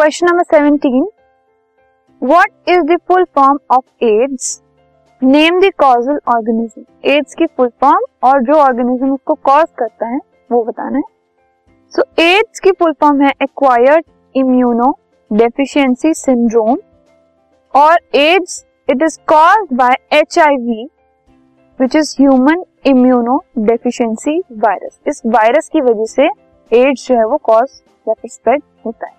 Question number seventeen what is the full form of AIDS name the causal organism AIDS की full form और जो organism उसको cause करता है वो बताना है। सो so, एड्स की फुल फॉर्म है एक्वायर्ड इम्यूनो डेफिशिएंसी सिंड्रोम और AIDS it is caused by H I V which is human immunodeficiency virus इस वायरस की वजह से एड्स जो है वो कॉज या फिर स्प्रेड होता है।